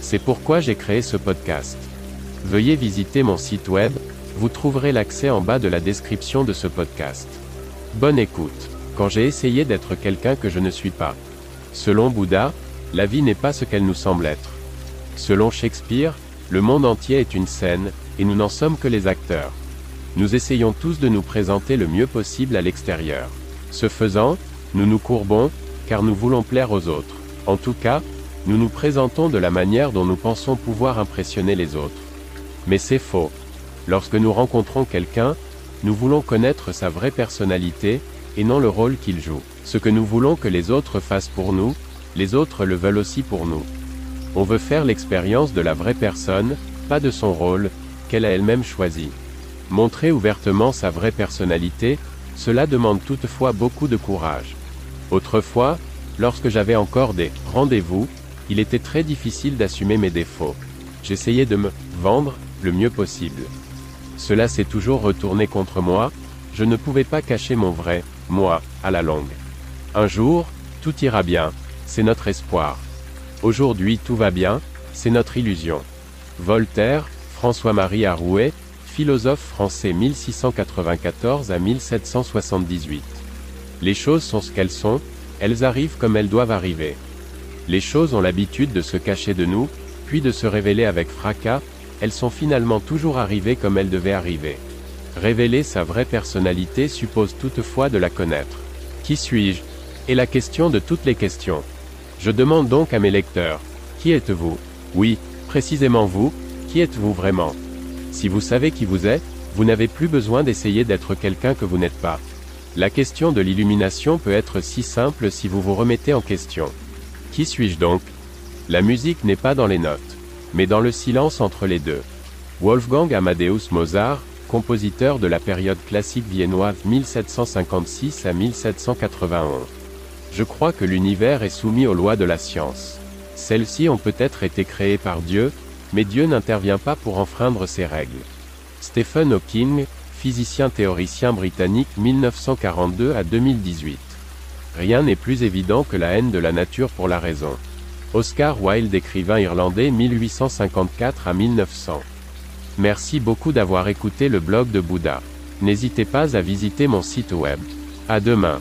C'est pourquoi j'ai créé ce podcast. Veuillez visiter mon site web, vous trouverez l'accès en bas de la description de ce podcast. Bonne écoute. Quand j'ai essayé d'être quelqu'un que je ne suis pas. Selon Bouddha, la vie n'est pas ce qu'elle nous semble être. Selon Shakespeare, le monde entier est une scène, et nous n'en sommes que les acteurs. Nous essayons tous de nous présenter le mieux possible à l'extérieur. Ce faisant, nous nous courbons, car nous voulons plaire aux autres. En tout cas, nous nous présentons de la manière dont nous pensons pouvoir impressionner les autres. Mais c'est faux. Lorsque nous rencontrons quelqu'un, nous voulons connaître sa vraie personnalité, et non le rôle qu'il joue. Ce que nous voulons que les autres fassent pour nous, les autres le veulent aussi pour nous. On veut faire l'expérience de la vraie personne, pas de son rôle, qu'elle a elle-même choisi. Montrer ouvertement sa vraie personnalité, cela demande toutefois beaucoup de courage. Autrefois, lorsque j'avais encore des rendez-vous, il était très difficile d'assumer mes défauts. J'essayais de me vendre le mieux possible. Cela s'est toujours retourné contre moi, je ne pouvais pas cacher mon vrai moi à la longue. Un jour, tout ira bien, c'est notre espoir. Aujourd'hui tout va bien, c'est notre illusion. Voltaire, François-Marie Arouet, philosophe français 1694 à 1778. Les choses sont ce qu'elles sont, elles arrivent comme elles doivent arriver. Les choses ont l'habitude de se cacher de nous, puis de se révéler avec fracas, elles sont finalement toujours arrivées comme elles devaient arriver. Révéler sa vraie personnalité suppose toutefois de la connaître. Qui suis-je? Est la question de toutes les questions. Je demande donc à mes lecteurs, qui êtes-vous? Oui, précisément vous, qui êtes-vous vraiment? Si vous savez qui vous êtes, vous n'avez plus besoin d'essayer d'être quelqu'un que vous n'êtes pas. La question de l'illumination peut être si simple si vous vous remettez en question. Qui suis-je donc? La musique n'est pas dans les notes, mais dans le silence entre les deux. Wolfgang Amadeus Mozart, compositeur de la période classique viennoise 1756 à 1791. Je crois que l'univers est soumis aux lois de la science. Celles-ci ont peut-être été créées par Dieu, mais Dieu n'intervient pas pour enfreindre ses règles. Stephen Hawking, physicien théoricien britannique 1942 à 2018. Rien n'est plus évident que la haine de la nature pour la raison. Oscar Wilde écrivain irlandais 1854 à 1900. Merci beaucoup d'avoir écouté le blog de Bouddha. N'hésitez pas à visiter mon site web. À demain.